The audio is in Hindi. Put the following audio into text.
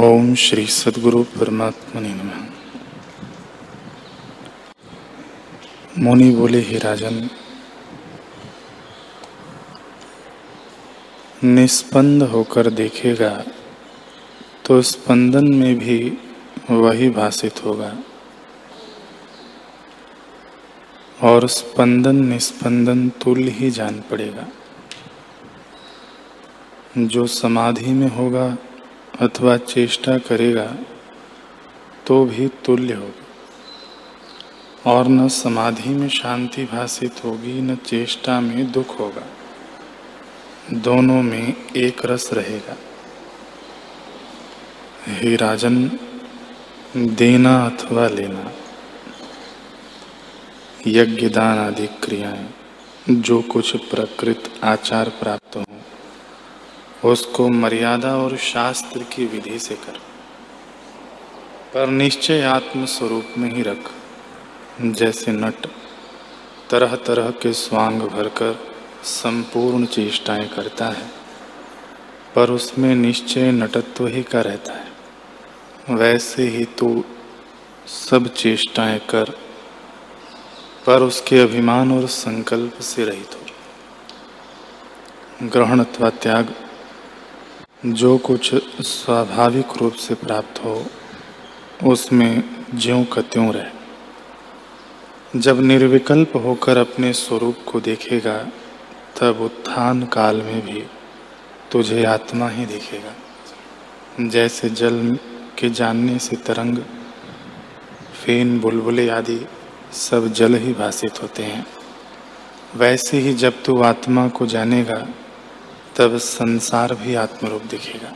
ओम श्री सदगुरु परमात्मा नमः। मुनि बोले, ही राजन निस्पंद होकर देखेगा तो स्पंदन में भी वही भाषित होगा। और स्पंदन निस्पंदन तुल्य ही जान पड़ेगा। जो समाधि में होगा अथवा चेष्टा करेगा तो भी तुल्य होगा। और न समाधि में शांति भाषित होगी, न चेष्टा में दुख होगा। दोनों में एक रस रहेगा। हे राजन, देना अथवा लेना यज्ञ दान आदि क्रियाएँ, जो कुछ प्रकृत आचार प्राप्त हो उसको मर्यादा और शास्त्र की विधि से कर। पर निश्चय आत्म स्वरूप में ही रख। जैसे नट तरह तरह के स्वांग भरकर संपूर्ण चेष्टाएँ करता है, पर उसमें निश्चय नटत्व ही का रहता है। वैसे ही तू सब चेष्टाएँ कर, पर उसके अभिमान और संकल्प से रहित हो। ग्रहण अथवा त्याग जो कुछ स्वाभाविक रूप से प्राप्त हो, उसमें ज्यों का त्यों रहे। जब निर्विकल्प होकर अपने स्वरूप को देखेगा, तब उत्थान काल में भी तुझे आत्मा ही दिखेगा। जैसे जल के जानने से तरंग, फेन, बुलबुले आदि सब जल ही भाषित होते हैं। वैसे ही जब तू आत्मा को जानेगा तब संसार भी आत्मरूप दिखेगा।